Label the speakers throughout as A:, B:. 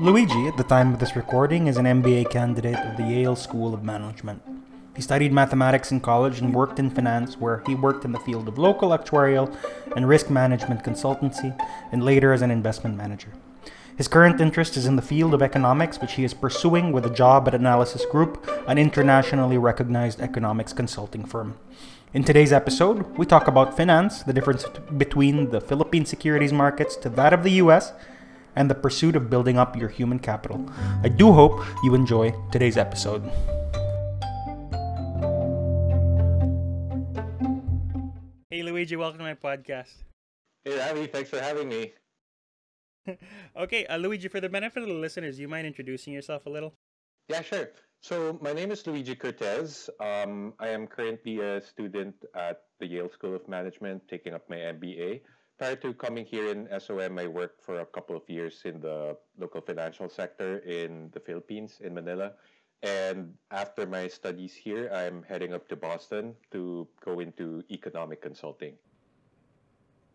A: Luigi, at the time of this recording, is an MBA candidate of the Yale School of Management. He studied mathematics in college and worked in finance, where he worked in the field of local actuarial and risk management consultancy, and later as an investment manager. His current interest is in the field of economics, which he is pursuing with a job at Analysis Group, an internationally recognized economics consulting firm. In today's episode, we talk about finance, the difference between the Philippine securities markets to that of the US, and the pursuit of building up your human capital. I do hope you enjoy today's episode. Hey Luigi, welcome to my podcast.
B: Hey Abby, thanks for having me.
A: okay, uh, Luigi, for the benefit of the listeners, you mind introducing yourself a little?
B: Yeah, sure. So my name is Luigi Cortez. Um, I am currently a student at the Yale School of Management, taking up my MBA. Prior to coming here in SOM, I worked for a couple of years in the local financial sector in the Philippines, in Manila. And after my studies here, I'm heading up to Boston to go into economic consulting.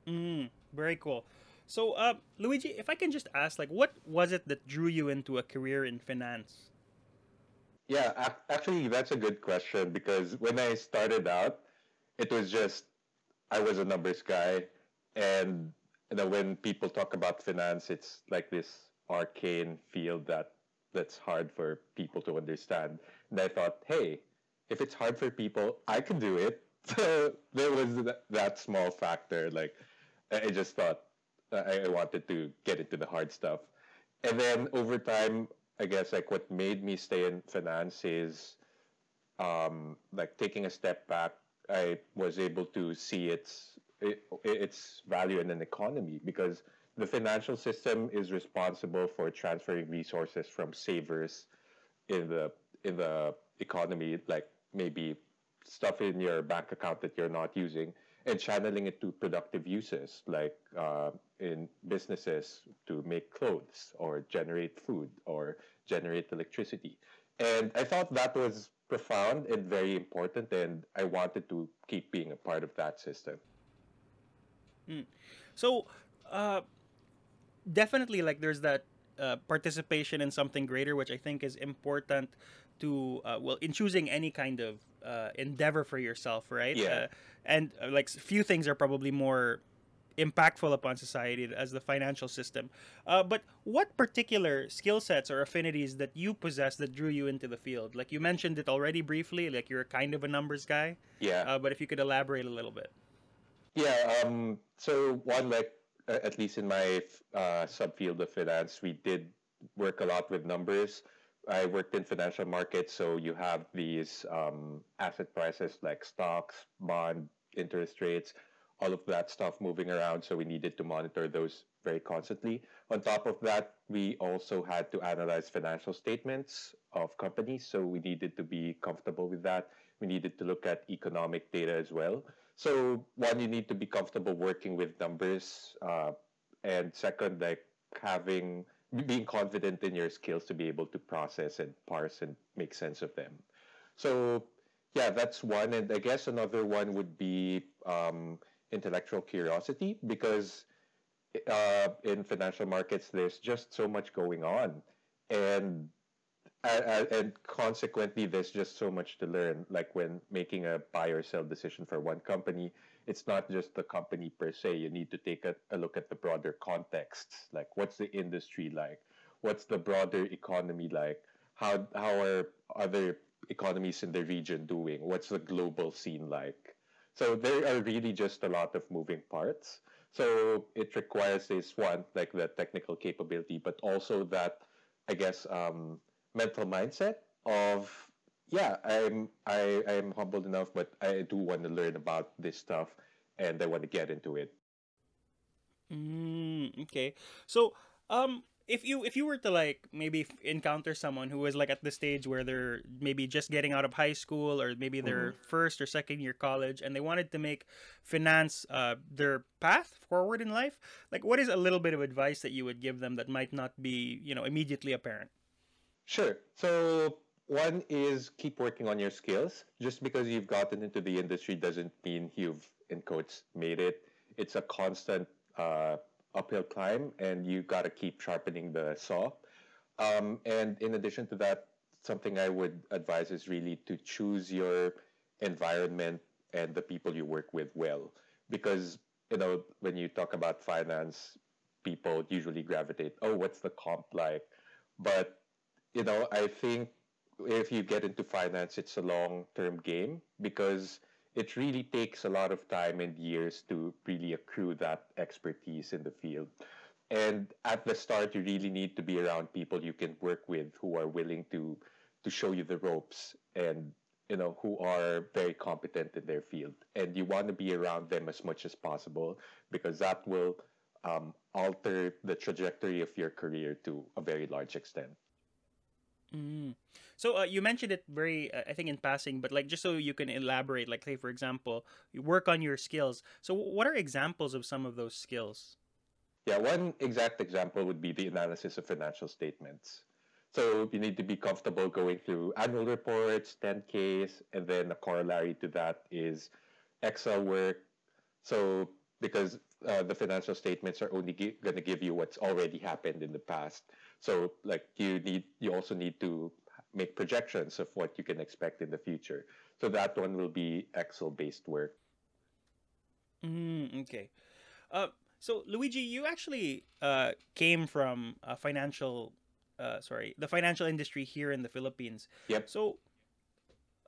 A: Mm, very cool. So, uh, Luigi, if I can just ask, like, what was it that drew you into a career in finance?
B: Yeah, actually, that's a good question because when I started out, it was just I was a numbers guy, and when people talk about finance, it's like this arcane field that that's hard for people to understand. And I thought, hey, if it's hard for people, I can do it. So there was that, small factor. Like I just thought I wanted to get into the hard stuff, and then over time, I guess like what made me stay in finance is um, like taking a step back. I was able to see its its value in an economy because the financial system is responsible for transferring resources from savers in the in the economy, like maybe stuff in your bank account that you're not using, and channeling it to productive uses, like uh, in businesses to make clothes or generate food or generate electricity. And I thought that was profound and very important, and I wanted to keep being a part of that system.
A: Mm. So, uh, definitely, like, there's that uh, participation in something greater, which I think is important to, uh, well, in choosing any kind of uh, endeavor for yourself, right?
B: Yeah.
A: Uh, and uh, like, few things are probably more impactful upon society as the financial system. Uh, but what particular skill sets or affinities that you possess that drew you into the field? Like you mentioned it already briefly, like you're kind of a numbers guy.
B: Yeah.
A: Uh, but if you could elaborate a little bit.
B: Yeah. Um, so one, like at least in my uh, subfield of finance, we did work a lot with numbers. I worked in financial markets, so you have these um, asset prices like stocks, bond, interest rates all of that stuff moving around. So we needed to monitor those very constantly. On top of that, we also had to analyze financial statements of companies. So we needed to be comfortable with that. We needed to look at economic data as well. So one, you need to be comfortable working with numbers. Uh, and second, like having being confident in your skills to be able to process and parse and make sense of them. So yeah, that's one. And I guess another one would be um, intellectual curiosity because uh, in financial markets there's just so much going on and uh, and consequently there's just so much to learn. Like when making a buy or sell decision for one company it's not just the company per se. You need to take a, a look at the broader context like what's the industry like? What's the broader economy like? How how are other economies in the region doing? What's the global scene like? So there are really just a lot of moving parts. So it requires this one, like the technical capability, but also that, I guess, um, mental mindset of, yeah, I'm I I'm humbled enough, but I do want to learn about this stuff, and I want to get into it.
A: Mm, okay, so um, if you if you were to like maybe encounter someone who is like at the stage where they're maybe just getting out of high school or maybe their mm-hmm. first or second year college and they wanted to make finance uh, their path forward in life like what is a little bit of advice that you would give them that might not be you know immediately apparent
B: sure so one is keep working on your skills just because you've gotten into the industry doesn't mean you've in quotes made it it's a constant uh, uphill climb and you got to keep sharpening the saw. Um, and in addition to that, something I would advise is really to choose your environment and the people you work with well. Because, you know, when you talk about finance, people usually gravitate, oh, what's the comp like? But, you know, I think if you get into finance, it's a long term game because it really takes a lot of time and years to really accrue that expertise in the field. And at the start, you really need to be around people you can work with who are willing to to show you the ropes and you know who are very competent in their field. And you want to be around them as much as possible because that will um, alter the trajectory of your career to a very large extent.
A: Mm. So uh, you mentioned it very, uh, I think, in passing, but like just so you can elaborate, like say for example, you work on your skills. So what are examples of some of those skills?
B: Yeah, one exact example would be the analysis of financial statements. So you need to be comfortable going through annual reports, 10Ks, and then a corollary to that is Excel work. So because uh, the financial statements are only going to give you what's already happened in the past. So like you need, you also need to make projections of what you can expect in the future. So that one will be Excel based work.
A: Mm, okay. Uh, so Luigi, you actually uh, came from a financial, uh, sorry, the financial industry here in the Philippines.
B: Yep.
A: So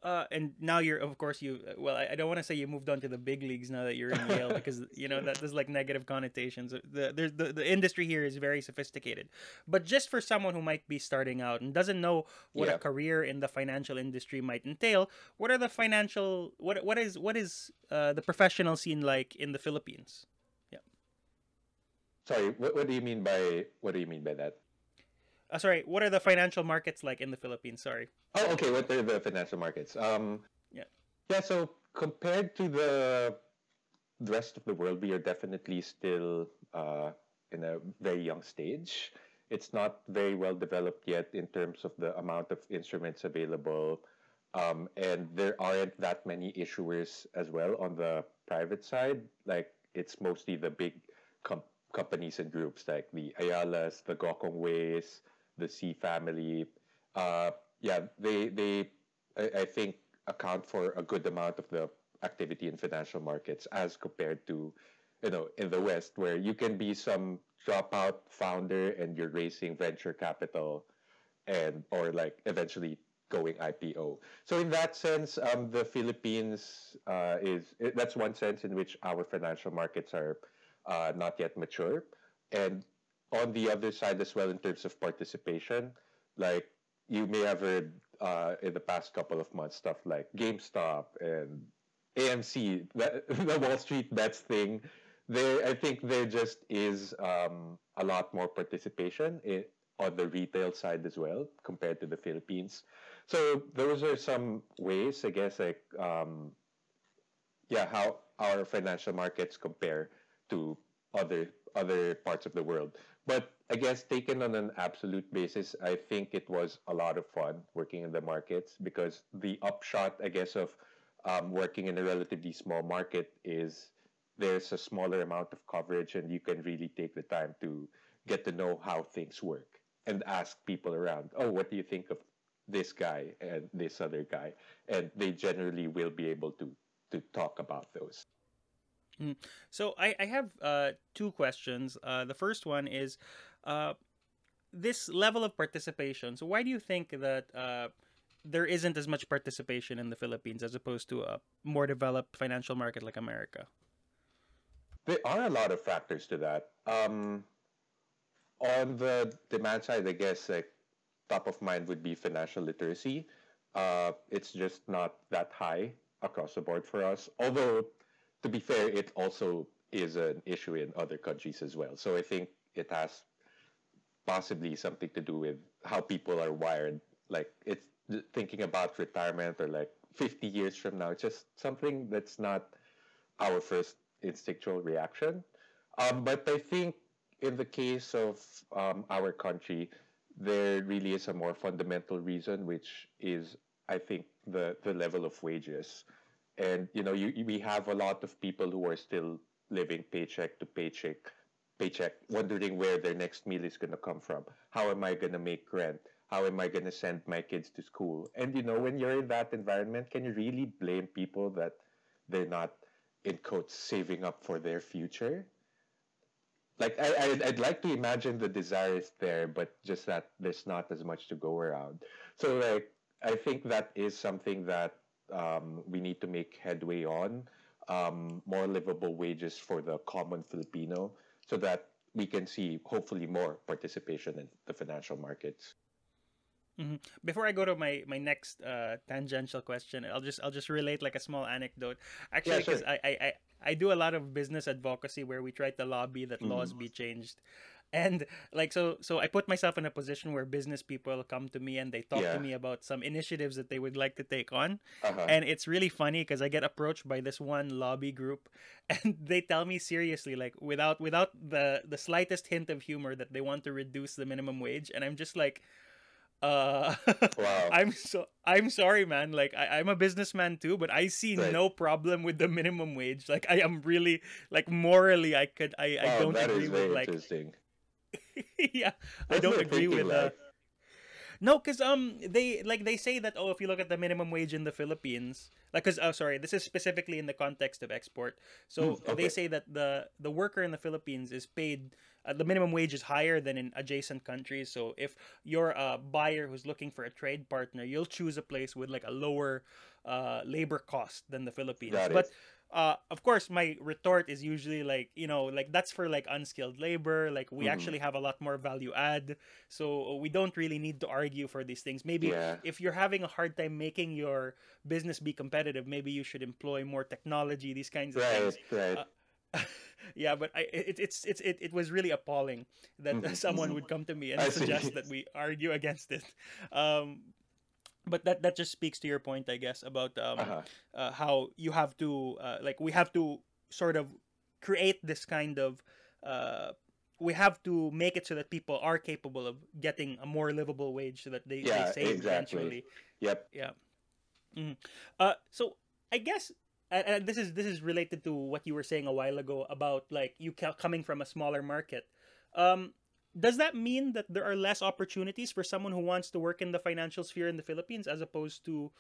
A: uh, and now you're, of course, you. Well, I, I don't want to say you moved on to the big leagues now that you're in Yale because you know that there's like negative connotations. The, there's the the industry here is very sophisticated, but just for someone who might be starting out and doesn't know what yeah. a career in the financial industry might entail, what are the financial what what is what is uh, the professional scene like in the Philippines? Yeah.
B: Sorry, what, what do you mean by what do you mean by that?
A: Uh, sorry, what are the financial markets like in the Philippines? Sorry.
B: Oh, okay. What are the financial markets? Um,
A: yeah.
B: Yeah. So compared to the the rest of the world, we are definitely still uh, in a very young stage. It's not very well developed yet in terms of the amount of instruments available, um, and there aren't that many issuers as well on the private side. Like it's mostly the big com- companies and groups like the Ayalas, the Gokongweis, the Sy family. Uh, yeah, they they I, I, think account for a good amount of the activity in financial markets as compared to you know in the West where you can be some dropout founder and you're raising venture capital and or like eventually going IPO. So in that sense, um, the Philippines uh, is that's one sense in which our financial markets are uh, not yet mature, and on the other side as well in terms of participation. Like you may have heard uh, in the past couple of months stuff like GameStop and AMC, the Wall Street bets thing. There, I think there just is um, a lot more participation in, on the retail side as well compared to the Philippines. So those are some ways, I guess, like um, yeah, how our financial markets compare to other other parts of the world. But I guess taken on an absolute basis, I think it was a lot of fun working in the markets because the upshot, I guess, of um, working in a relatively small market is there's a smaller amount of coverage and you can really take the time to get to know how things work and ask people around, oh, what do you think of this guy and this other guy? And they generally will be able to to talk about those.
A: Mm. So I, I have uh, two questions. Uh, the first one is uh, this level of participation. So why do you think that uh, there isn't as much participation in the Philippines as opposed to a more developed financial market like America?
B: There are a lot of factors to that. Um, on the demand side, I guess like top of mind would be financial literacy. Uh, it's just not that high across the board for us. Although to be fair, it also is an issue in other countries as well. So I think it has possibly something to do with how people are wired. Like it's thinking about retirement or like 50 years from now. It's just something that's not our first instinctual reaction. Um, but I think in the case of um, our country, there really is a more fundamental reason, which is, I think, the, the level of wages and you know you, we have a lot of people who are still living paycheck to paycheck paycheck, wondering where their next meal is going to come from. How am I going to make rent? How am I going to send my kids to school? And you know, when you're in that environment, can you really blame people that they're not, in quotes, saving up for their future? Like I, I'd, I'd like to imagine the desire is there, but just that there's not as much to go around. So like I think that is something that um, we need to make headway on. Um, more livable wages for the common Filipino so that we can see hopefully more participation in the financial markets.
A: Mm-hmm. Before I go to my my next uh, tangential question, I'll just I'll just relate like a small anecdote. Actually, because yeah, sure. I, I I do a lot of business advocacy where we try to lobby that mm. laws be changed and like so so i put myself in a position where business people come to me and they talk yeah. to me about some initiatives that they would like to take on uh-huh. and it's really funny because i get approached by this one lobby group and they tell me seriously like without without the the slightest hint of humor that they want to reduce the minimum wage and i'm just like uh wow. i'm so i'm sorry man like I, i'm a businessman too but i see right. no problem with the minimum wage like i am really like morally i could i wow, i don't agree with like yeah, I don't agree with that. Uh, no, because um they like they say that oh if you look at the minimum wage in the Philippines like because oh sorry this is specifically in the context of export so mm, okay. they say that the the worker in the Philippines is paid uh, the minimum wage is higher than in adjacent countries so if you're a buyer who's looking for a trade partner you'll choose a place with like a lower uh, labor cost than the Philippines but uh, of course my retort is usually like you know like that's for like unskilled labor like we mm-hmm. actually have a lot more value add so we don't really need to argue for these things maybe yeah. if you're having a hard time making your business be competitive maybe you should employ more technology these kinds of
B: right,
A: things
B: right
A: uh, yeah but I, it, it's it's it, it was really appalling that mm-hmm. someone would come to me and I suggest see. that we argue against it um but that that just speaks to your point i guess about um, uh-huh. uh, how you have to uh, like we have to sort of create this kind of uh, we have to make it so that people are capable of getting a more livable wage so that they, yeah, they save exactly. eventually
B: yep
A: yeah mm-hmm. uh, so i guess and this is this is related to what you were saying a while ago about like you coming from a smaller market um, does that mean that there are less opportunities for someone who wants to work in the financial sphere in the Philippines as opposed to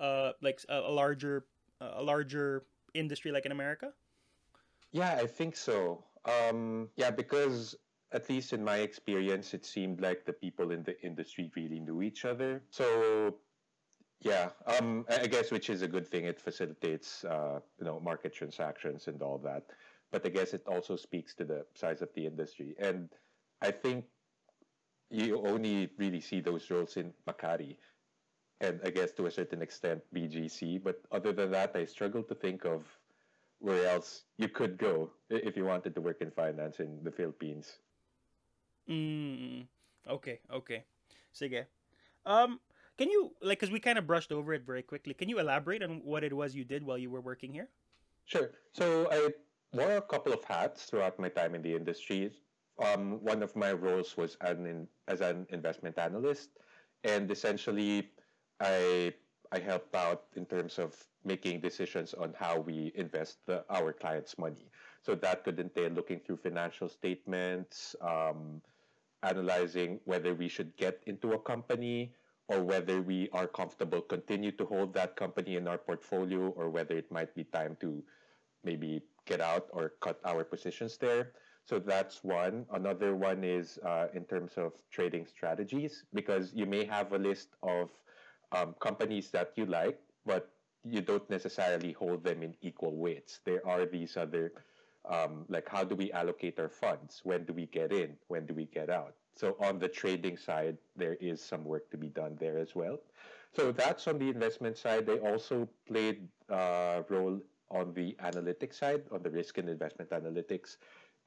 A: uh, like a, a larger a larger industry like in America?
B: Yeah, I think so. Um, yeah, because at least in my experience, it seemed like the people in the industry really knew each other. So yeah, um, I guess which is a good thing. It facilitates uh, you know market transactions and all that. But I guess it also speaks to the size of the industry and I think you only really see those roles in Makati and I guess to a certain extent BGC. But other than that, I struggle to think of where else you could go if you wanted to work in finance in the Philippines.
A: Mm, okay, okay. Sige. Um, can you, like, because we kind of brushed over it very quickly, can you elaborate on what it was you did while you were working here?
B: Sure. So I wore a couple of hats throughout my time in the industry um, one of my roles was an in, as an investment analyst, and essentially, I I helped out in terms of making decisions on how we invest the, our clients' money. So that could entail looking through financial statements, um, analyzing whether we should get into a company or whether we are comfortable continue to hold that company in our portfolio or whether it might be time to maybe get out or cut our positions there. So that's one. Another one is uh, in terms of trading strategies, because you may have a list of um, companies that you like, but you don't necessarily hold them in equal weights. There are these other, um, like how do we allocate our funds? When do we get in? When do we get out? So on the trading side, there is some work to be done there as well. So that's on the investment side. They also played a role on the analytics side, on the risk and investment analytics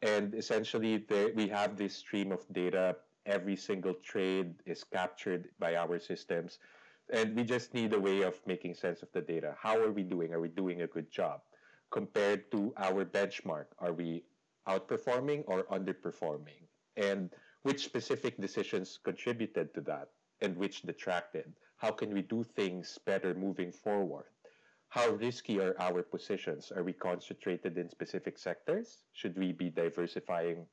B: and essentially there, we have this stream of data. Every single trade is captured by our systems. And we just need a way of making sense of the data. How are we doing? Are we doing a good job? Compared to our benchmark are we outperforming or underperforming? And which specific decisions contributed to that and which detracted? How can we do things better moving forward how risky are our positions? Are we concentrated in specific sectors? Should we be diversifying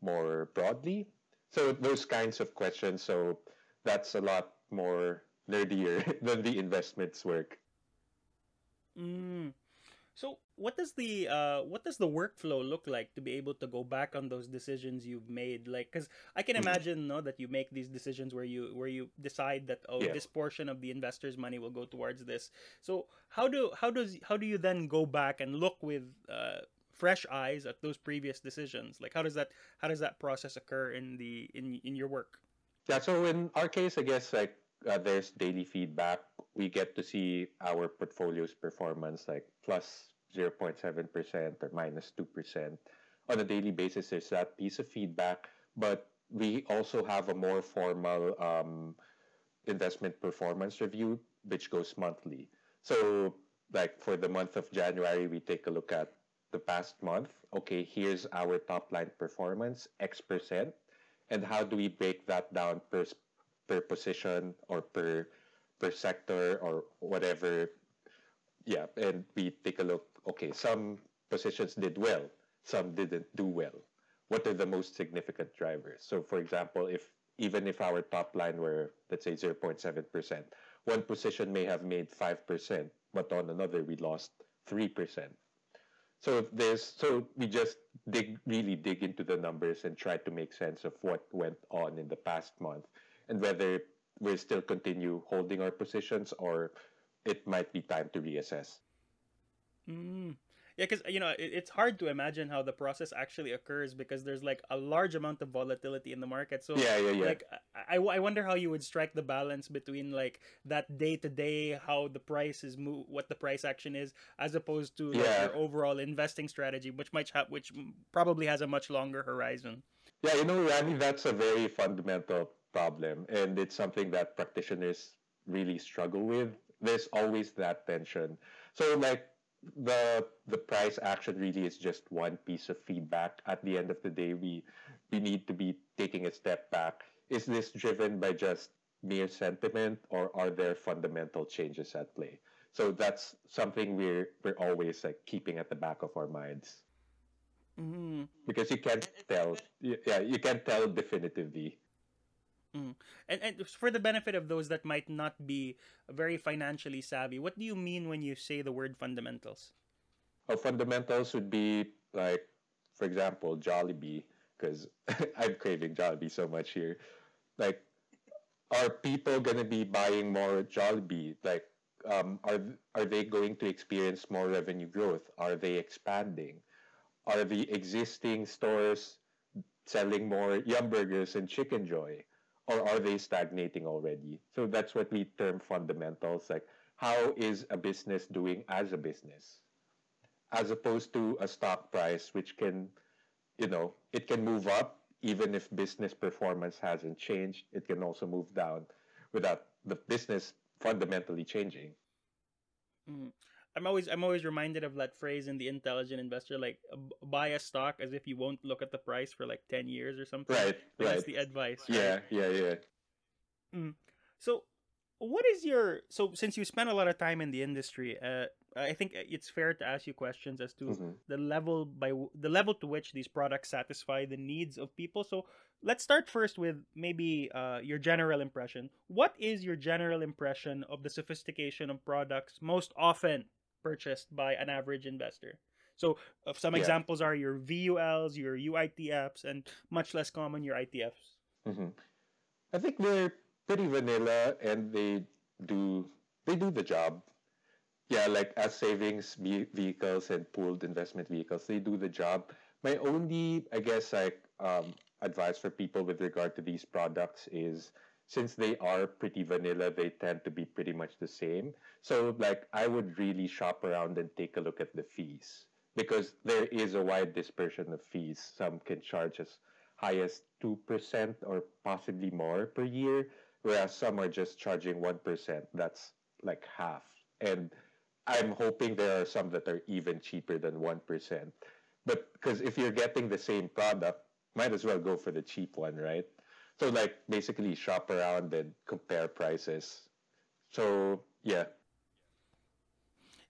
B: more broadly? So those kinds of questions. So that's a lot more nerdier than the investments work.
A: Mm. So what does the uh what does the workflow look like to be able to go back on those decisions you've made? Like, because I can
B: Mm-hmm.
A: imagine, no, that you make these decisions where you where you decide that oh
B: Yeah.
A: this portion of the investor's money will go towards this. So how do how does how do you then go back and look with uh fresh eyes at those previous decisions? Like how does that how does that process occur in the in in your work?
B: Yeah, so in our case, I guess like uh, there's daily feedback. We get to see our portfolio's performance like plus 0.7% or minus 2%. On a daily basis, there's that piece of feedback, but we also have a more formal um, investment performance review, which goes monthly. So, like for the month of January, we take a look at the past month. Okay, here's our top line performance, X percent and how do we break that down per per position or per per sector or whatever. Yeah and we take a look okay some positions did well some didn't do well. What are the most significant drivers? So for example if even if our top line were let's say 0.7% one position may have made 5% but on another we lost 3% so there's so we just dig really dig into the numbers and try to make sense of what went on in the past month and whether we still continue holding our positions or it might be time to reassess.
A: Mm. Yeah, because you know it, it's hard to imagine how the process actually occurs because there's like a large amount of volatility in the market. So
B: Yeah, yeah, yeah.
A: like I, I, wonder how you would strike the balance between like that day to day how the price is move what the price action is as opposed to like,
B: Yeah.
A: your overall investing strategy which might have which probably has a much longer horizon.
B: Yeah, you know, Randy, that's a very fundamental problem, and it's something that practitioners really struggle with. There's always that tension. So, like the the price action really is just one piece of feedback. At the end of the day, we we need to be taking a step back. Is this driven by just mere sentiment, or are there fundamental changes at play? So that's something we're we're always like keeping at the back of our minds
A: Mm-hmm.
B: because you can't tell. Yeah, you can't tell definitively.
A: Mm. And and for the benefit of those that might not be very financially savvy, what do you mean when you say the word fundamentals?
B: Our fundamentals would be like, for example, Jollibee, because I'm craving Jollibee so much here. Like, are people gonna be buying more Jollibee? Like, um, are are they going to experience more revenue growth? Are they expanding? Are the existing stores selling more Yumburgers and Chickenjoy? Or are they stagnating already? So that's what we term fundamentals. Like, how is a business doing as a business? As opposed to a stock price, which can, you know, it can move up even if business performance hasn't changed. It can also move down without the business fundamentally changing.
A: Mm. I'm always I'm always reminded of that phrase in the intelligent investor, like buy a stock as if you won't look at the price for like ten years or something.
B: Right,
A: Like, That's
B: right.
A: the advice. right?
B: Yeah, yeah, yeah.
A: So, what is your so since you spent a lot of time in the industry, uh, I think it's fair to ask you questions as to
B: Mhm.
A: the level by w- the level to which these products satisfy the needs of people. So, let's start first with maybe uh, your general impression. What is your general impression of the sophistication of products most often purchased by an average investor? So, uh, some
B: Yeah.
A: examples are your VULs, your UITFs, and much less common your ITFs.
B: hmm I think they're pretty vanilla and they do they do the job. Yeah, like as savings ve- vehicles and pooled investment vehicles, they do the job. My only, I guess, like um, advice for people with regard to these products is since they are pretty vanilla, they tend to be pretty much the same. So, like, I would really shop around and take a look at the fees because there is a wide dispersion of fees. Some can charge as high as 2% or possibly more per year, whereas some are just charging 1%. That's like half. And I'm hoping there are some that are even cheaper than 1%. But because if you're getting the same product, might as well go for the cheap one, right? So, like, basically shop around and compare prices. So, yeah.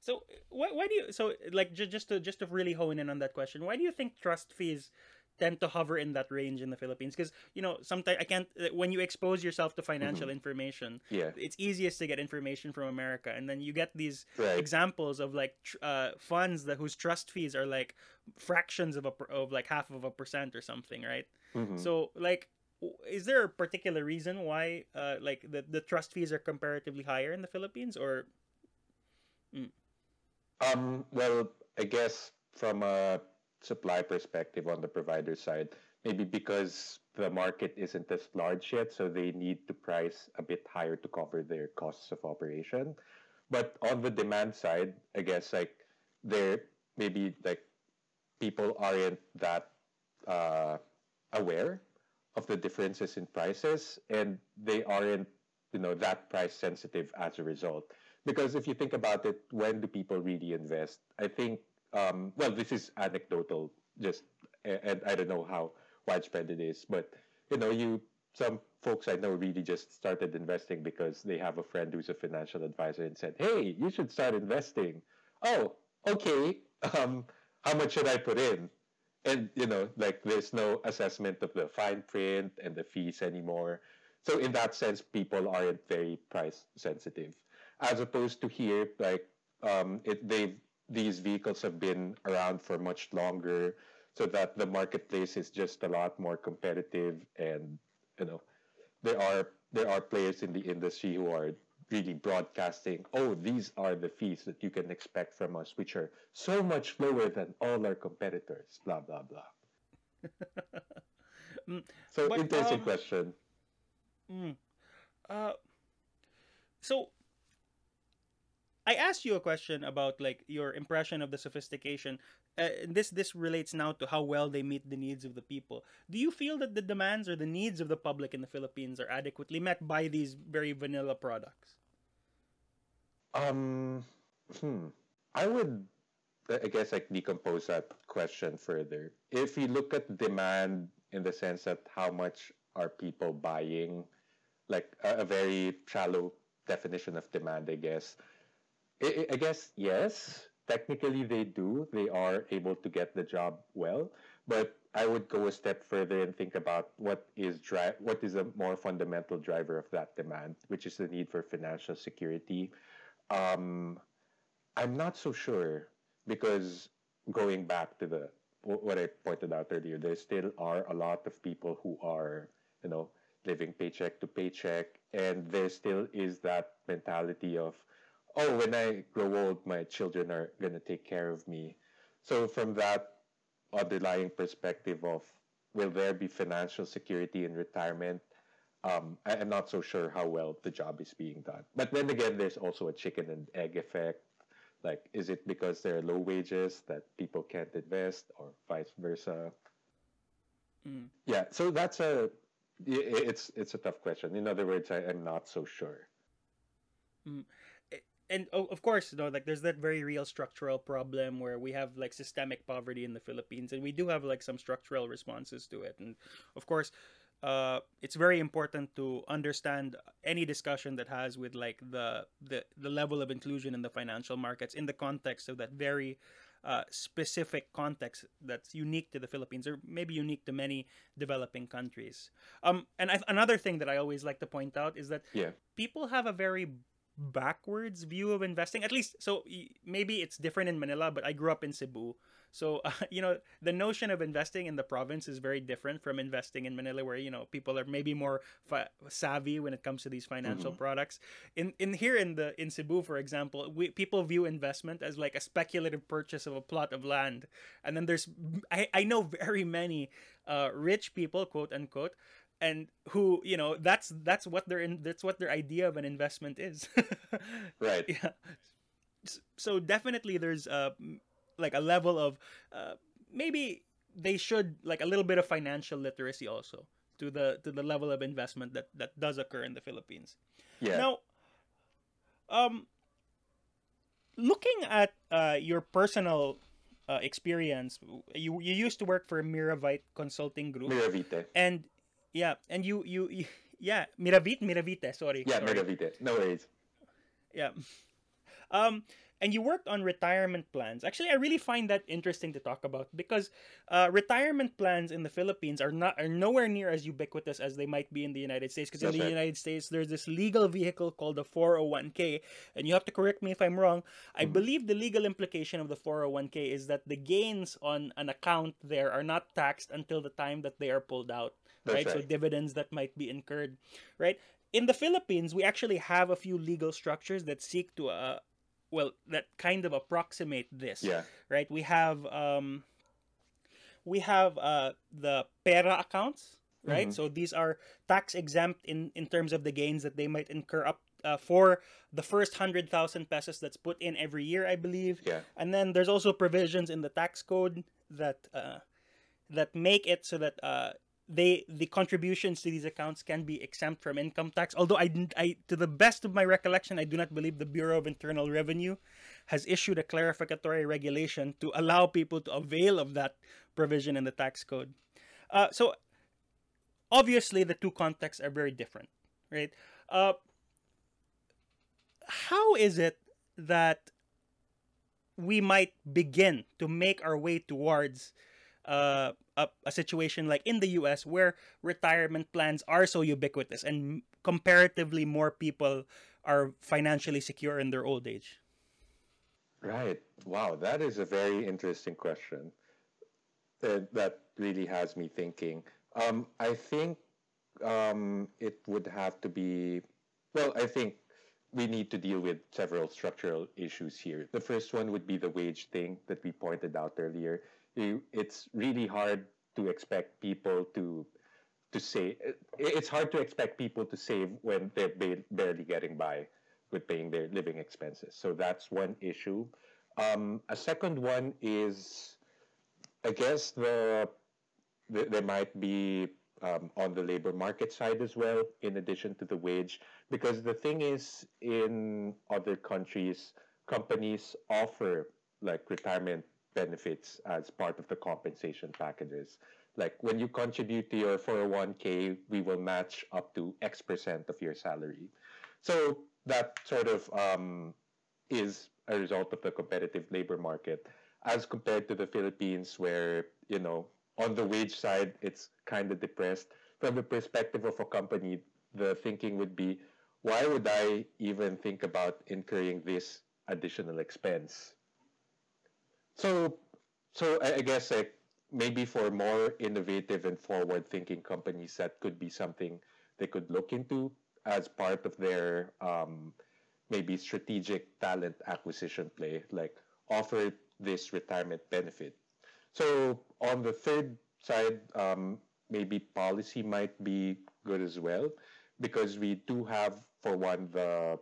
A: So why, why do you so like just just to just to really hone in on that question? Why do you think trust fees tend to hover in that range in the Philippines because you know sometimes I can't when you expose yourself to financial mm-hmm. information
B: yeah
A: it's easiest to get information from America and then you get these
B: right.
A: examples of like tr- uh, funds that whose trust fees are like fractions of a of like half of a percent or something right
B: mm-hmm.
A: so like is there a particular reason why uh, like the, the trust fees are comparatively higher in the Philippines or
B: mm. um well I guess from a supply perspective on the provider side, maybe because the market isn't as large yet, so they need to price a bit higher to cover their costs of operation. But on the demand side, I guess like there maybe like people aren't that uh, aware of the differences in prices, and they aren't you know that price sensitive as a result. Because if you think about it, when do people really invest? I think um, well, this is anecdotal, just and I don't know how widespread it is, but you know, you some folks I know really just started investing because they have a friend who's a financial advisor and said, "Hey, you should start investing." Oh, okay. Um, how much should I put in? And you know, like there's no assessment of the fine print and the fees anymore. So in that sense, people aren't very price sensitive, as opposed to here, like um, it, they've these vehicles have been around for much longer so that the marketplace is just a lot more competitive and you know there are there are players in the industry who are really broadcasting oh these are the fees that you can expect from us which are so much lower than all our competitors blah blah blah mm, so but, interesting um, question
A: mm, uh, so I asked you a question about like your impression of the sophistication. Uh, this this relates now to how well they meet the needs of the people. Do you feel that the demands or the needs of the public in the Philippines are adequately met by these very vanilla products?
B: Um, hmm. I would, I guess, like decompose that question further. If you look at demand in the sense that how much are people buying, like a, a very shallow definition of demand, I guess I, I guess yes. Technically, they do. They are able to get the job well. But I would go a step further and think about what is dri- what is a more fundamental driver of that demand, which is the need for financial security. Um, I'm not so sure because going back to the what I pointed out earlier, there still are a lot of people who are, you know, living paycheck to paycheck, and there still is that mentality of oh, when I grow old, my children are going to take care of me. So, from that underlying perspective of will there be financial security in retirement, um, I, am not so sure how well the job is being done. But then again, there's also a chicken and egg effect. Like, is it because there are low wages that people can't invest, or vice versa? Mm. Yeah, so that's a it's it's a tough question. In other words, I, am not so sure.
A: Mm and of course you know like there's that very real structural problem where we have like systemic poverty in the philippines and we do have like some structural responses to it and of course uh, it's very important to understand any discussion that has with like the, the the level of inclusion in the financial markets in the context of that very uh, specific context that's unique to the Philippines or maybe unique to many developing countries. Um, and I, another thing that I always like to point out is that
B: yeah.
A: people have a very backwards view of investing. At least so maybe it's different in manila but i grew up in cebu. So uh, you know the notion of investing in the province is very different from investing in manila where you know people are maybe more fa- savvy when it comes to these financial mm-hmm. products. In in here in the in cebu for example we, people view investment as like a speculative purchase of a plot of land. And then there's i, I know very many uh, rich people quote unquote and who you know that's that's what their in, that's what their idea of an investment is
B: right
A: yeah so definitely there's uh like a level of uh, maybe they should like a little bit of financial literacy also to the to the level of investment that that does occur in the Philippines.
B: Yeah.
A: Now, um, looking at uh, your personal uh, experience, you you used to work for Miravite Consulting Group.
B: Miravite.
A: And yeah, and you you, you yeah, Miravite, Miravite, sorry.
B: Yeah,
A: sorry.
B: Miravite. No worries.
A: Yeah. Um and you worked on retirement plans. Actually, I really find that interesting to talk about because uh, retirement plans in the Philippines are not are nowhere near as ubiquitous as they might be in the United States. Because in the
B: right.
A: United States, there's this legal vehicle called the 401k, and you have to correct me if I'm wrong. I
B: Mm-hmm.
A: believe the legal implication of the 401k is that the gains on an account there are not taxed until the time that they are pulled out.
B: That's
A: right? So dividends that might be incurred, right? In the Philippines, we actually have a few legal structures that seek to uh well that kind of approximate this.
B: Yeah.
A: Right? We have um we have uh the pera accounts, right?
B: Mm-hmm.
A: So these are tax exempt in in terms of the gains that they might incur up uh, for the first 100,000 pesos that's put in every year, I believe.
B: Yeah.
A: And then there's also provisions in the tax code that uh, that make it so that uh, they the contributions to these accounts can be exempt from income tax. Although I, I to the best of my recollection, I do not believe the Bureau of Internal Revenue has issued a clarificatory regulation to allow people to avail of that provision in the tax code. Uh, so obviously, the two contexts are very different, right? Uh, how is it that we might begin to make our way towards uh, a, a situation like in the US where retirement plans are so ubiquitous and comparatively more people are financially secure in their old age?
B: Right. Wow, that is a very interesting question. That that really has me thinking. Um, I think um, it would have to be. Well, I think we need to deal with several structural issues here. The first one would be the wage thing that we pointed out earlier. It's really hard to expect people to to save. It's hard to expect people to save when they're ba- barely getting by with paying their living expenses. So that's one issue. Um, a second one is, I guess the, the there might be um, on the labor market side as well, in addition to the wage, because the thing is, in other countries, companies offer like retirement benefits as part of the compensation packages. Like when you contribute to your 401k, we will match up to X percent of your salary. So that sort of um, is a result of the competitive labor market, as compared to the Philippines, where you know on the wage side it's kind of depressed. From the perspective of a company, the thinking would be, why would I even think about incurring this additional expense? So, so I, guess like maybe for more innovative and forward-thinking companies, that could be something they could look into as part of their um, maybe strategic talent acquisition play, like offer this retirement benefit. So on the third side, um, maybe policy might be good as well, because we do have, for one, the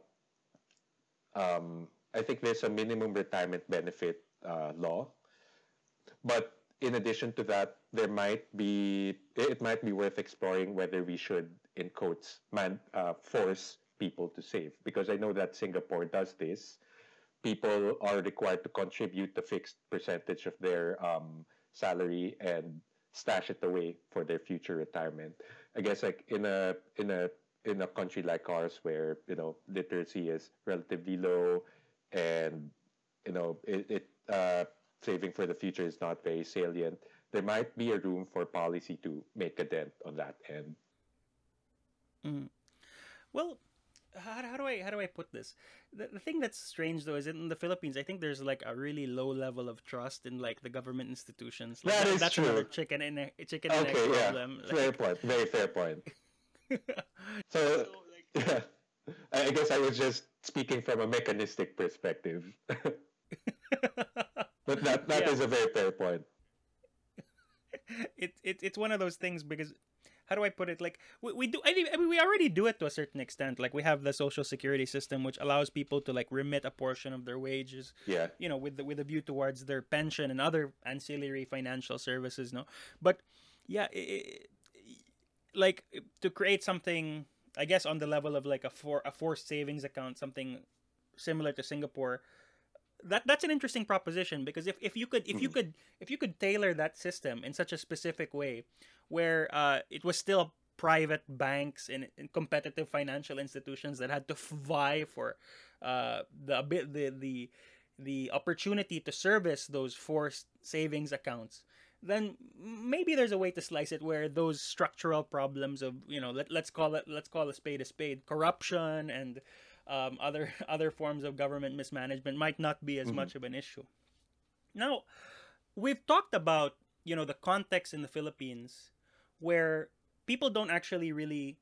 B: um, I think there's a minimum retirement benefit uh, law, but in addition to that, there might be it might be worth exploring whether we should, in quotes, man uh, force people to save because I know that Singapore does this. People are required to contribute a fixed percentage of their um, salary and stash it away for their future retirement. I guess like in a in a in a country like ours where you know literacy is relatively low and you know it, it uh, saving for the future is not very salient there might be a room for policy to make a dent on that end
A: Well, how, how do I how do I put this? The, the thing that's strange though is in the Philippines, I think there's like a really low level of trust in like the government institutions. Like,
B: That is
A: that's
B: true.
A: another chicken and egg, chicken and egg
B: okay yeah
A: problem.
B: fair point very fair point so yeah I I guess I was just speaking from a mechanistic perspective but that that is
A: Yeah.
B: a very fair point
A: it, it it's one of those things because how do I put it? Like we, we do, I mean, we already do it to a certain extent. Like we have the social security system, which allows people to like remit a portion of their wages.
B: yeah
A: you know with the, with a view towards their pension and other ancillary financial services no but yeah i i like to create something i guess on the level of like a for a forced savings account something similar to singapore that that's an interesting proposition because if, if you could if you mm-hmm. could if you could tailor that system in such a specific way where uh, it was still private banks and, and competitive financial institutions that had to vie for uh, the the the the opportunity to service those forced savings accounts, then maybe there's a way to slice it where those structural problems of you know let, let's call it let's call a spade a spade corruption and um, other other forms of government mismanagement might not be as mm-hmm. much of an issue. Now, we've talked about you know the context in the Philippines where people don't actually really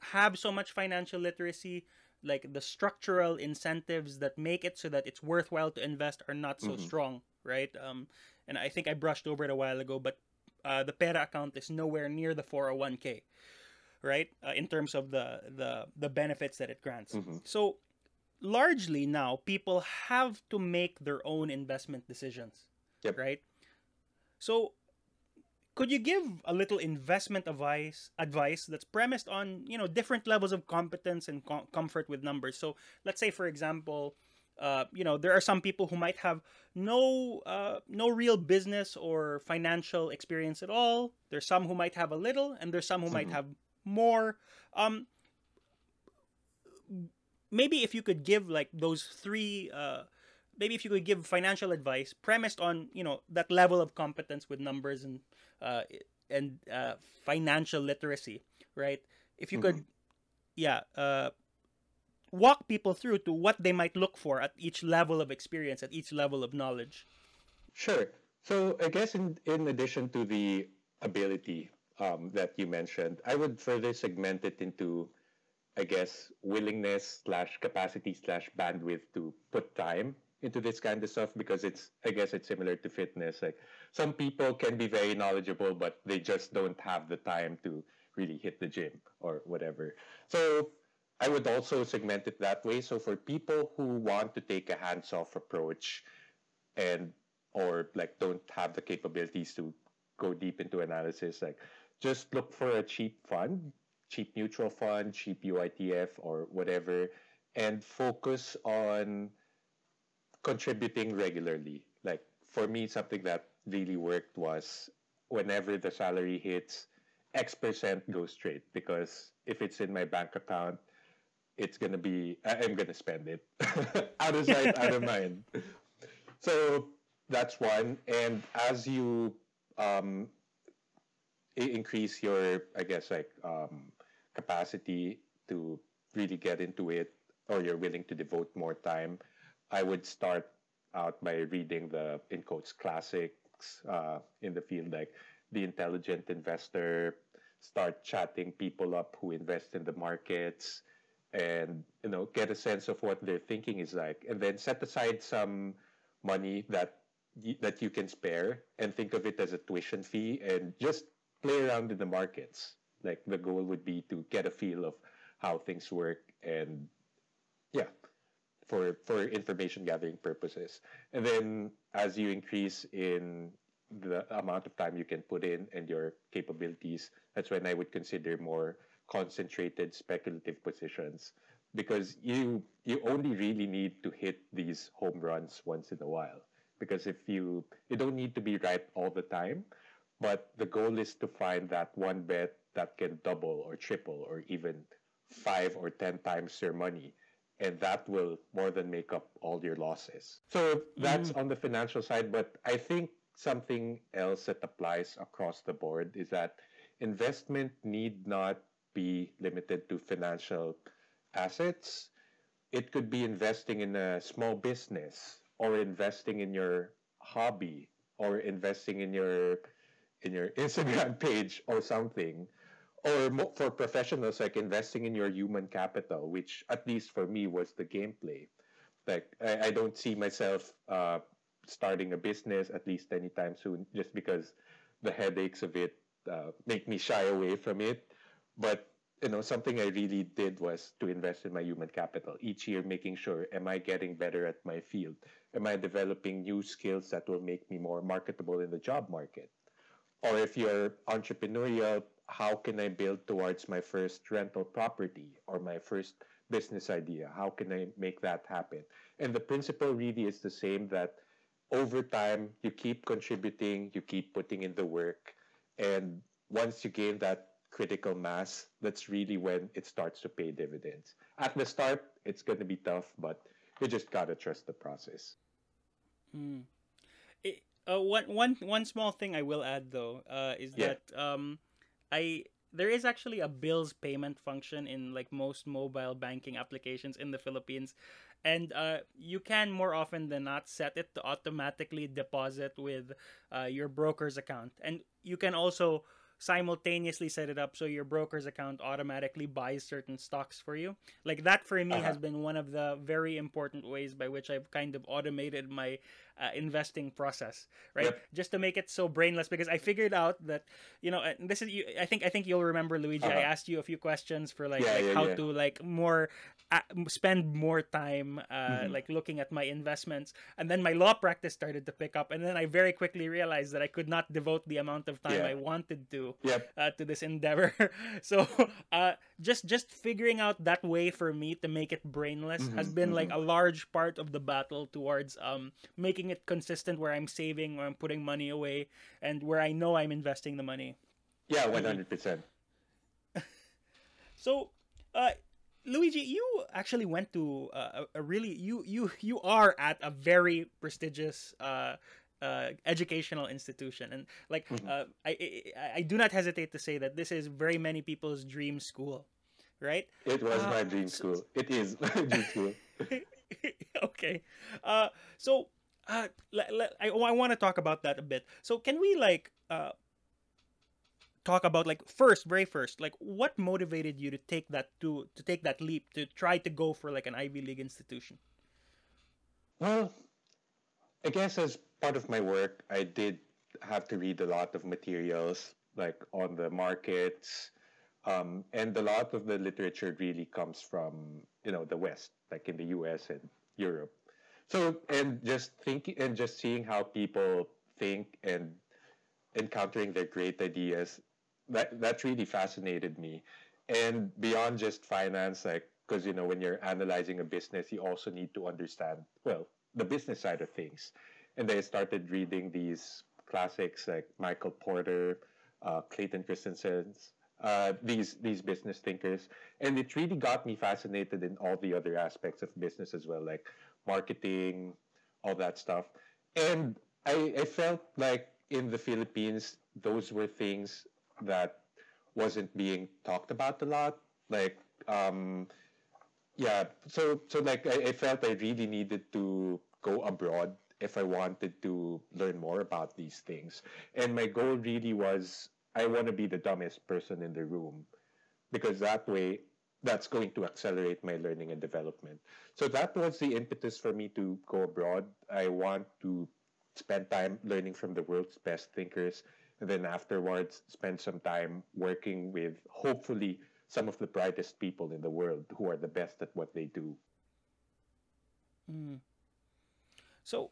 A: have so much financial literacy like the structural incentives that make it so that it's worthwhile to invest are not so mm-hmm. strong right um, and i think i brushed over it a while ago but uh, the pera account is nowhere near the 401k right uh, in terms of the the the benefits that it grants mm-hmm. so largely now people have to make their own investment decisions yep. right so could you give a little investment advice advice that's premised on you know different levels of competence and com- comfort with numbers? So let's say for example uh, you know there are some people who might have no uh, no real business or financial experience at all. There's some who might have a little and there's some who mm-hmm. might have more. Um, maybe if you could give like those three uh, maybe if you could give financial advice premised on you know that level of competence with numbers and uh, and uh, financial literacy, right? If you mm-hmm. could, yeah, uh, walk people through to what they might look for at each level of experience, at each level of knowledge.
B: Sure. So I guess in in addition to the ability um, that you mentioned, I would further segment it into, I guess, willingness slash capacity slash bandwidth to put time into this kind of stuff because it's I guess it's similar to fitness. Like some people can be very knowledgeable, but they just don't have the time to really hit the gym or whatever. So I would also segment it that way. So for people who want to take a hands-off approach and or like don't have the capabilities to go deep into analysis, like just look for a cheap fund, cheap mutual fund, cheap UITF or whatever, and focus on contributing regularly. Like for me, something that really worked was whenever the salary hits, X percent goes straight because if it's in my bank account, it's gonna be I'm gonna spend it out of sight, out of mind. So that's one. And as you um, increase your, I guess, like um, capacity to really get into it, or you're willing to devote more time, I would start out by reading the in quotes classics uh, in the field, like The Intelligent Investor. Start chatting people up who invest in the markets, and you know get a sense of what their thinking is like, and then set aside some money that that you can spare and think of it as a tuition fee and just play around in the markets. Like the goal would be to get a feel of how things work and for for information gathering purposes. And then as you increase in the amount of time you can put in and your capabilities, that's when I would consider more concentrated speculative positions because you you only really need to hit these home runs once in a while because if you you don't need to be right all the time but the goal is to find that one bet that can double or triple or even five or ten times your money and that will more than make up all your losses. So that's mm. on the financial side, but I think something else that applies across the board is that investment need not be limited to financial assets. It could be investing in a small business or investing in your hobby or investing in your in your Instagram page or something or for professionals like investing in your human capital which at least for me was the gameplay. Like i, I don't see myself uh, starting a business at least anytime soon just because the headaches of it uh, make me shy away from it. But you know something i really did was to invest in my human capital. Each year making sure am i getting better at my field? Am i developing new skills that will make me more marketable in the job market? Or if you're entrepreneurial how can I build towards my first rental property or my first business idea? How can I make that happen? And the principle really is the same that over time you keep contributing, you keep putting in the work, and once you gain that critical mass, that's really when it starts to pay dividends. At the start, it's going to be tough, but you just got to trust the process.
A: Mm. It, uh, one, one, one small thing I will add though uh, is yeah. that um, I there is actually a bills payment function in like most mobile banking applications in the Philippines and uh, you can more often than not set it to automatically deposit with uh, your broker's account and you can also simultaneously set it up so your broker's account automatically buys certain stocks for you. Like that for me uh-huh. has been one of the very important ways by which I've kind of automated my uh, investing process, right? Yep. Just to make it so brainless because I figured out that you know this is you. I think I think you'll remember Luigi. Uh-huh. I asked you a few questions for like, yeah, like yeah, how yeah. to like more uh, spend more time uh, mm-hmm. like looking at my investments, and then my law practice started to pick up, and then I very quickly realized that I could not devote the amount of time I wanted to
B: yep.
A: uh, to this endeavor. so uh, just just figuring out that way for me to make it brainless mm-hmm. has been mm-hmm. like a large part of the battle towards um making it consistent where I'm saving, or I'm putting money away, and where I know I'm investing the money.
B: Yeah, one hundred percent.
A: So, uh, Luigi, you actually went to uh, a, a, really you you you are at a very prestigious uh, uh, educational institution, and like mm-hmm. uh, I, I I do not hesitate to say that this is very many people's dream school, right?
B: It was uh, my dream school. It is my dream school.
A: okay, uh, so uh, I, I want to talk about that a bit. So can we like uh, talk about like first, very first, like what motivated you to take that to to take that leap to try to go for like an Ivy League institution?
B: Well, I guess as part of my work, I did have to read a lot of materials like on the markets, um, and a lot of the literature really comes from you know the West, like in the U.S. and Europe. So and just thinking and just seeing how people think and encountering their great ideas, that that really fascinated me. And beyond just finance, like because you know when you're analyzing a business, you also need to understand well the business side of things. And I started reading these classics like Michael Porter, uh, Clayton Christensen's, uh, these these business thinkers, and it really got me fascinated in all the other aspects of business as well, like marketing, all that stuff. And I, I felt like in the Philippines, those were things that wasn't being talked about a lot. Like, um, yeah, so so like I, I felt I really needed to go abroad if I wanted to learn more about these things. And my goal really was I want to be the dumbest person in the room because that way that's going to accelerate my learning and development. So that was the impetus for me to go abroad. I want to spend time learning from the world's best thinkers, and then afterwards spend some time working with hopefully some of the brightest people in the world who are the best at what they do.
A: Mm. So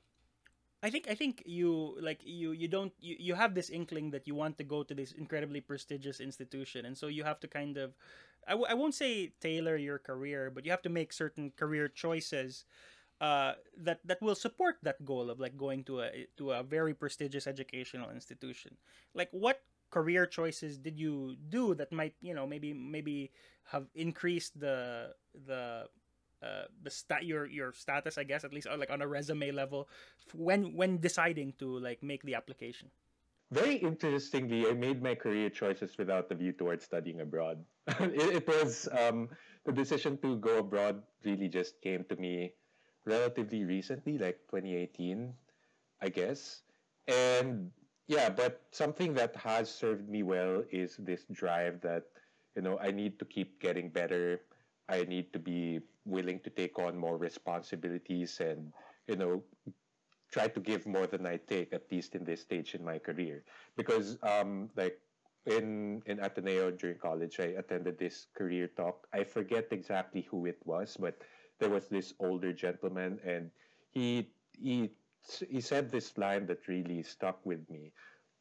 A: I think I think you like you you don't you, you have this inkling that you want to go to this incredibly prestigious institution. And so you have to kind of I w- I won't say tailor your career but you have to make certain career choices uh, that that will support that goal of like going to a to a very prestigious educational institution. Like what career choices did you do that might you know maybe maybe have increased the the uh, the stat your your status, I guess, at least like on a resume level, when when deciding to like make the application.
B: Very interestingly, I made my career choices without the view towards studying abroad. it, it, was um, the decision to go abroad really just came to me relatively recently, like 2018, I guess. And yeah, but something that has served me well is this drive that you know I need to keep getting better I need to be willing to take on more responsibilities and, you know, try to give more than I take, at least in this stage in my career. Because, um, like, in, in Ateneo during college, I attended this career talk. I forget exactly who it was, but there was this older gentleman, and he, he, he said this line that really stuck with me.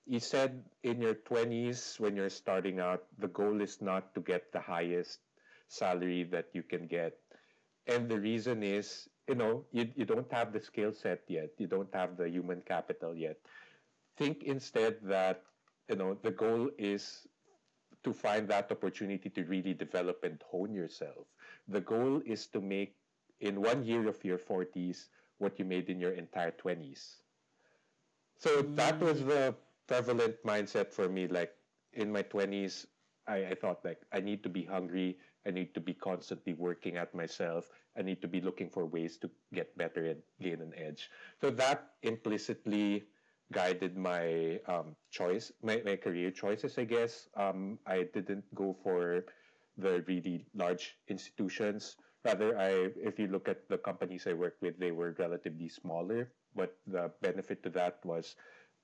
B: He said, in your 20s, when you're starting out, the goal is not to get the highest salary that you can get. And the reason is, you know, you, you don't have the skill set yet. You don't have the human capital yet. Think instead that, you know, the goal is to find that opportunity to really develop and hone yourself. The goal is to make in one year of your 40s what you made in your entire 20s. So that was the prevalent mindset for me. Like in my 20s, I, I thought like I need to be hungry. I need to be constantly working at myself. I need to be looking for ways to get better and gain an edge. So that implicitly guided my um, choice, my, my career choices, I guess. Um, I didn't go for the really large institutions. Rather, I if you look at the companies I worked with, they were relatively smaller. But the benefit to that was,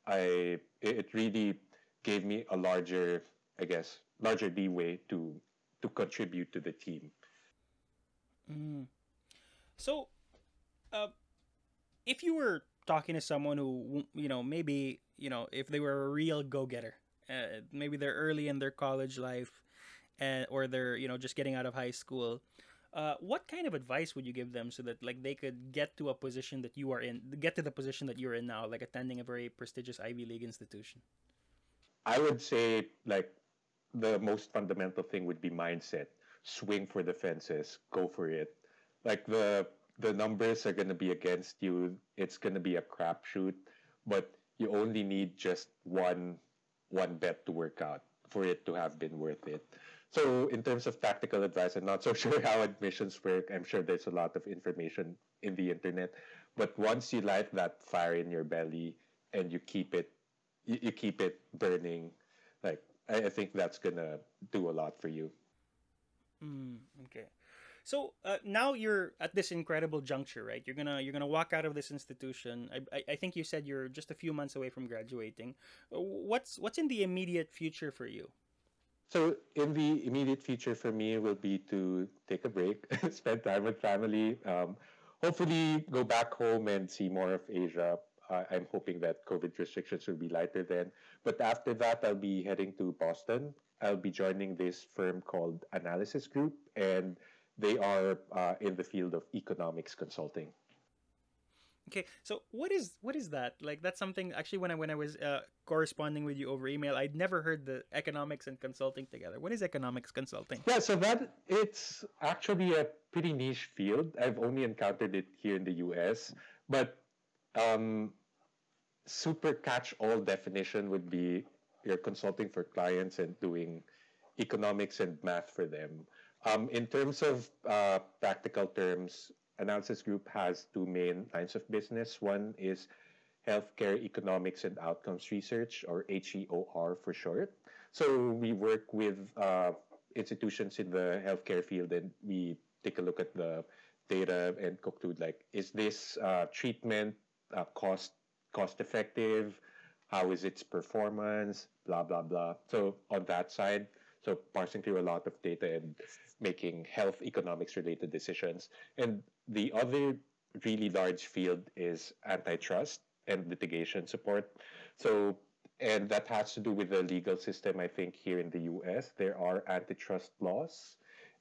B: I it really gave me a larger, I guess, larger leeway to to contribute to the team.
A: Mm. So, uh, if you were talking to someone who you know maybe you know if they were a real go-getter, uh, maybe they're early in their college life, and or they're you know just getting out of high school. Uh, what kind of advice would you give them so that like they could get to a position that you are in, get to the position that you're in now, like attending a very prestigious Ivy League institution?
B: I would say like the most fundamental thing would be mindset. Swing for the fences, go for it. Like the the numbers are gonna be against you. It's gonna be a crapshoot, but you only need just one one bet to work out for it to have been worth it. So in terms of tactical advice, I'm not so sure how admissions work. I'm sure there's a lot of information in the internet, but once you light that fire in your belly and you keep it, you, you keep it burning, I, I think that's gonna do a lot for you.
A: Mm, okay. So uh, now you're at this incredible juncture, right? You're gonna you're gonna walk out of this institution. I, I, I think you said you're just a few months away from graduating. Uh, what's what's in the immediate future for you?
B: So in the immediate future for me will be to take a break, spend time with family, um, hopefully go back home and see more of Asia. Uh, I'm hoping that COVID restrictions will be lighter then. But after that, I'll be heading to Boston. I'll be joining this firm called Analysis Group, and they are uh, in the field of economics consulting.
A: Okay, so what is what is that? Like that's something actually when I when I was uh, corresponding with you over email, I'd never heard the economics and consulting together. What is economics consulting?
B: Yeah, so that it's actually a pretty niche field. I've only encountered it here in the US, but um, super catch-all definition would be you're consulting for clients and doing economics and math for them. Um, in terms of uh, practical terms, Analysis Group has two main lines of business. One is healthcare economics and outcomes research, or HEOR for short. So we work with uh, institutions in the healthcare field, and we take a look at the data and conclude like, is this uh, treatment uh, cost cost effective? How is its performance? Blah blah blah. So on that side, so parsing through a lot of data and making health economics related decisions. And the other really large field is antitrust and litigation support. So and that has to do with the legal system i think here in the us there are antitrust laws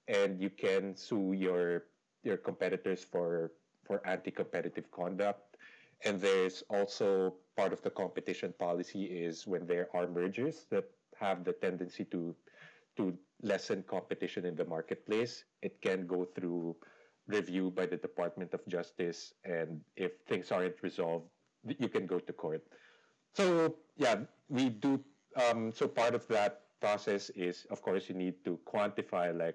B: and you can sue your your competitors for for anti-competitive conduct and there's also part of the competition policy is when there are mergers that have the tendency to to lessen competition in the marketplace, it can go through review by the Department of Justice, and if things aren't resolved, you can go to court. So yeah, we do. Um, so part of that process is, of course, you need to quantify like,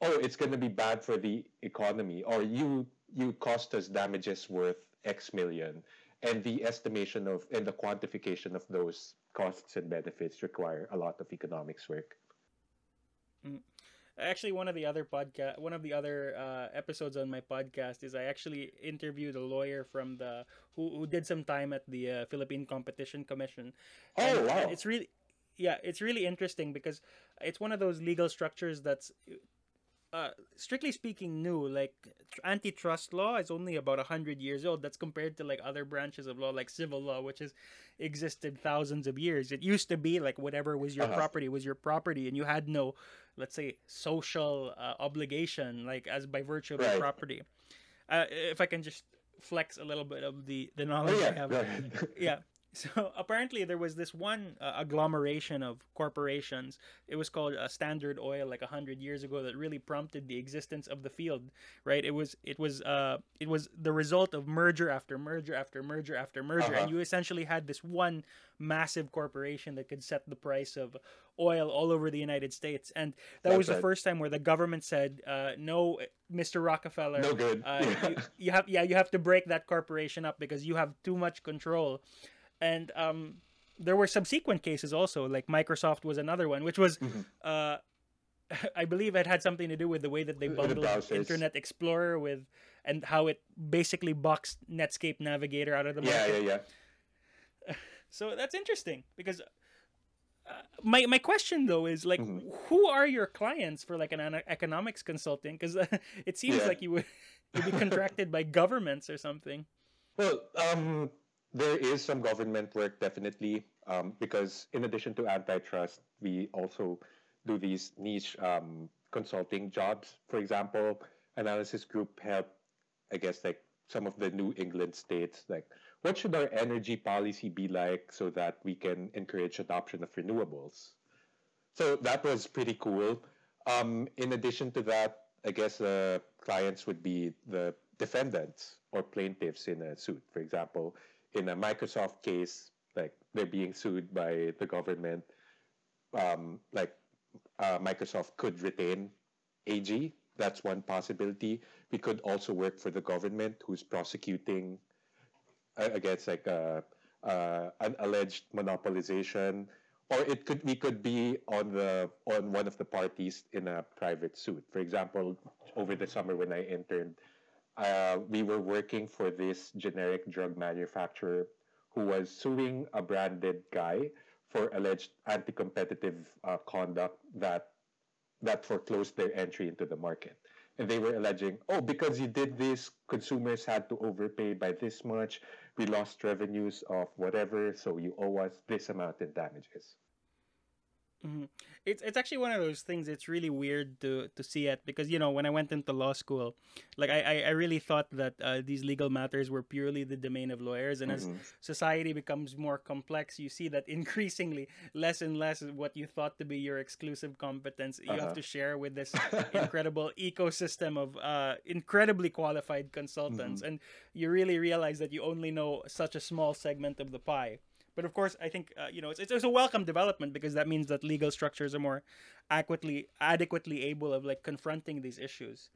B: oh, it's going to be bad for the economy, or you you cost us damages worth X million, and the estimation of and the quantification of those costs and benefits require a lot of economics work.
A: Mm. Actually, one of the other podcast, one of the other uh, episodes on my podcast is I actually interviewed a lawyer from the who, who did some time at the uh, Philippine Competition Commission.
B: Oh and, wow!
A: it's really, yeah, it's really interesting because it's one of those legal structures that's uh, strictly speaking new like antitrust law is only about 100 years old. That's compared to like other branches of law like civil law which has existed thousands of years. It used to be like whatever was your uh-huh. property was your property and you had no let's say social uh, obligation like as by virtue of right. your property. Uh, if i can just flex a little bit of the the knowledge oh, yeah. i have yeah So apparently there was this one uh, agglomeration of corporations. It was called uh, Standard Oil, like a hundred years ago, that really prompted the existence of the field. Right? It was it was uh it was the result of merger after merger after merger after merger,
B: Uh-huh.
A: and you essentially had this one massive corporation that could set the price of oil all over the United States. And that
B: That's
A: was the
B: right.
A: first time where the government said, uh, "No, Mr. Rockefeller,
B: No good.
A: uh, you, you have yeah, you have to break that corporation up because you have too much control." And um, there were subsequent cases also, like Microsoft was another one, which was,
B: Mm-hmm.
A: uh, I believe it had something to do with the way that they bundled
B: browsers.
A: Internet Explorer with, and how it basically boxed Netscape Navigator out of the market.
B: yeah, yeah. Yeah.
A: So that's interesting because uh, my my question though is like,
B: Mm-hmm.
A: who are your clients for like an ana- economics consulting? Because it seems
B: Yeah.
A: like you would you'd be contracted by governments or something.
B: Well, um, there is some government work definitely um, because in addition to antitrust, we also do these niche um, consulting jobs. For example, analysis group help, I guess, like some of the New England states, like what should our energy policy be like so that we can encourage adoption of renewables. So that was pretty cool. Um, in addition to that, I guess uh, clients would be the defendants or plaintiffs in a suit. For example, in a Microsoft case, like they're being sued by the government, um, like uh, Microsoft could retain AG. That's one possibility. We could also work for the government who's prosecuting I guess like uh, uh, an alleged monopolization, or it could we could be on the on one of the parties in a private suit. For example, over the summer when I interned, uh, we were working for this generic drug manufacturer who was suing a branded guy for alleged anti-competitive uh, conduct that that foreclosed their entry into the market. And they were alleging, oh, because you did this, consumers had to overpay by this much. We lost revenues of whatever, so you owe us this amount in damages.
A: It's it's actually one of those things. It's really weird to to see it because you know when I went into law school, like I I, I really thought that uh, these legal matters were purely the domain of lawyers, and as society becomes more complex, you see that increasingly less and less what you thought to be your exclusive competence. You have to share with this incredible ecosystem of uh, incredibly qualified consultants, and you really realize that you only know such a small segment of the pie. But of course, I think uh, you know it's, it's a welcome development because that means that legal structures are more adequately adequately able of like confronting these issues.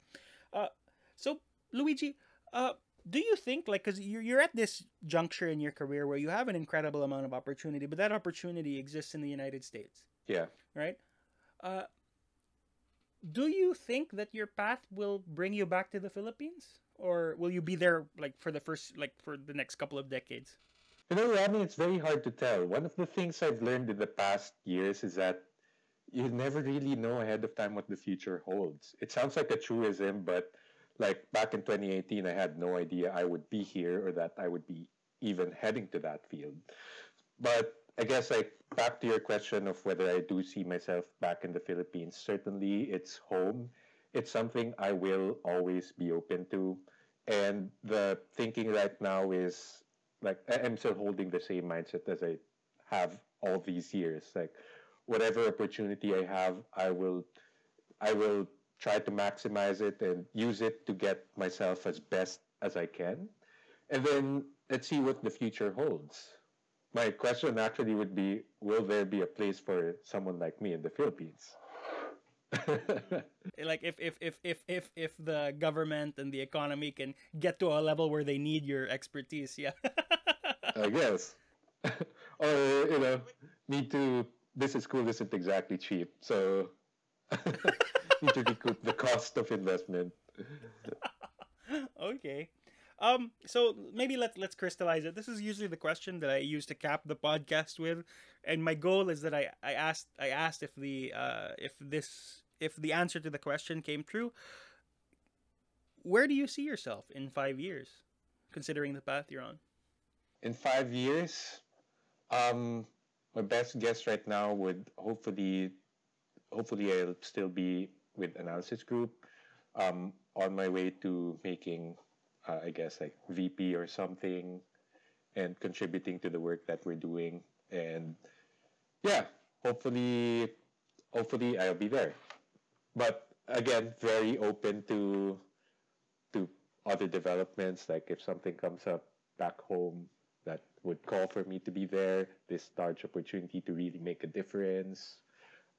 A: Uh, so Luigi, uh, do you think like because you're you're at this juncture in your career where you have an incredible amount of opportunity, but that opportunity exists in the United States,
B: Yeah.
A: right? Uh, do you think that your path will bring you back to the Philippines, or will you be there like for the first like for the next couple of decades?
B: You know, Rami, it's very hard to tell. One of the things I've learned in the past years is that you never really know ahead of time what the future holds. It sounds like a truism, but like back in 2018, I had no idea I would be here or that I would be even heading to that field. But I guess like back to your question of whether I do see myself back in the Philippines, certainly it's home. It's something I will always be open to. And the thinking right now is like I'm still holding the same mindset as I have all these years. Like whatever opportunity I have, I will I will try to maximize it and use it to get myself as best as I can. And then let's see what the future holds. My question actually would be will there be a place for someone like me in the Philippines?
A: like if if if if if if the government and the economy can get to a level where they need your expertise yeah
B: I guess. or, you know, need to, this is school isn't exactly cheap. So, need to recoup the cost of investment.
A: okay um so maybe let's let's crystallize it this is usually the question that i use to cap the podcast with and my goal is that i i asked i asked if the uh if this if the answer to the question came true where do you see yourself in five years considering the path you're on
B: In five years, um, my best guess right now would hopefully, hopefully I'll still be with analysis group, um, on my way to making, uh, I guess like VP or something, and contributing to the work that we're doing. And yeah, hopefully, hopefully I'll be there. But again, very open to to other developments. Like if something comes up back home that would call for me to be there, this large opportunity to really make a difference,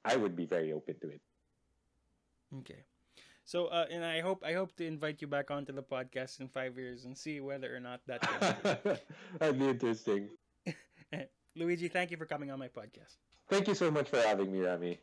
B: I would be very open to it.
A: Okay. So, uh, and I hope I hope to invite you back onto the podcast in five years and see whether or not that.
B: That'd be interesting.
A: Luigi, thank you for coming on my podcast.
B: Thank you so much for having me, Rami.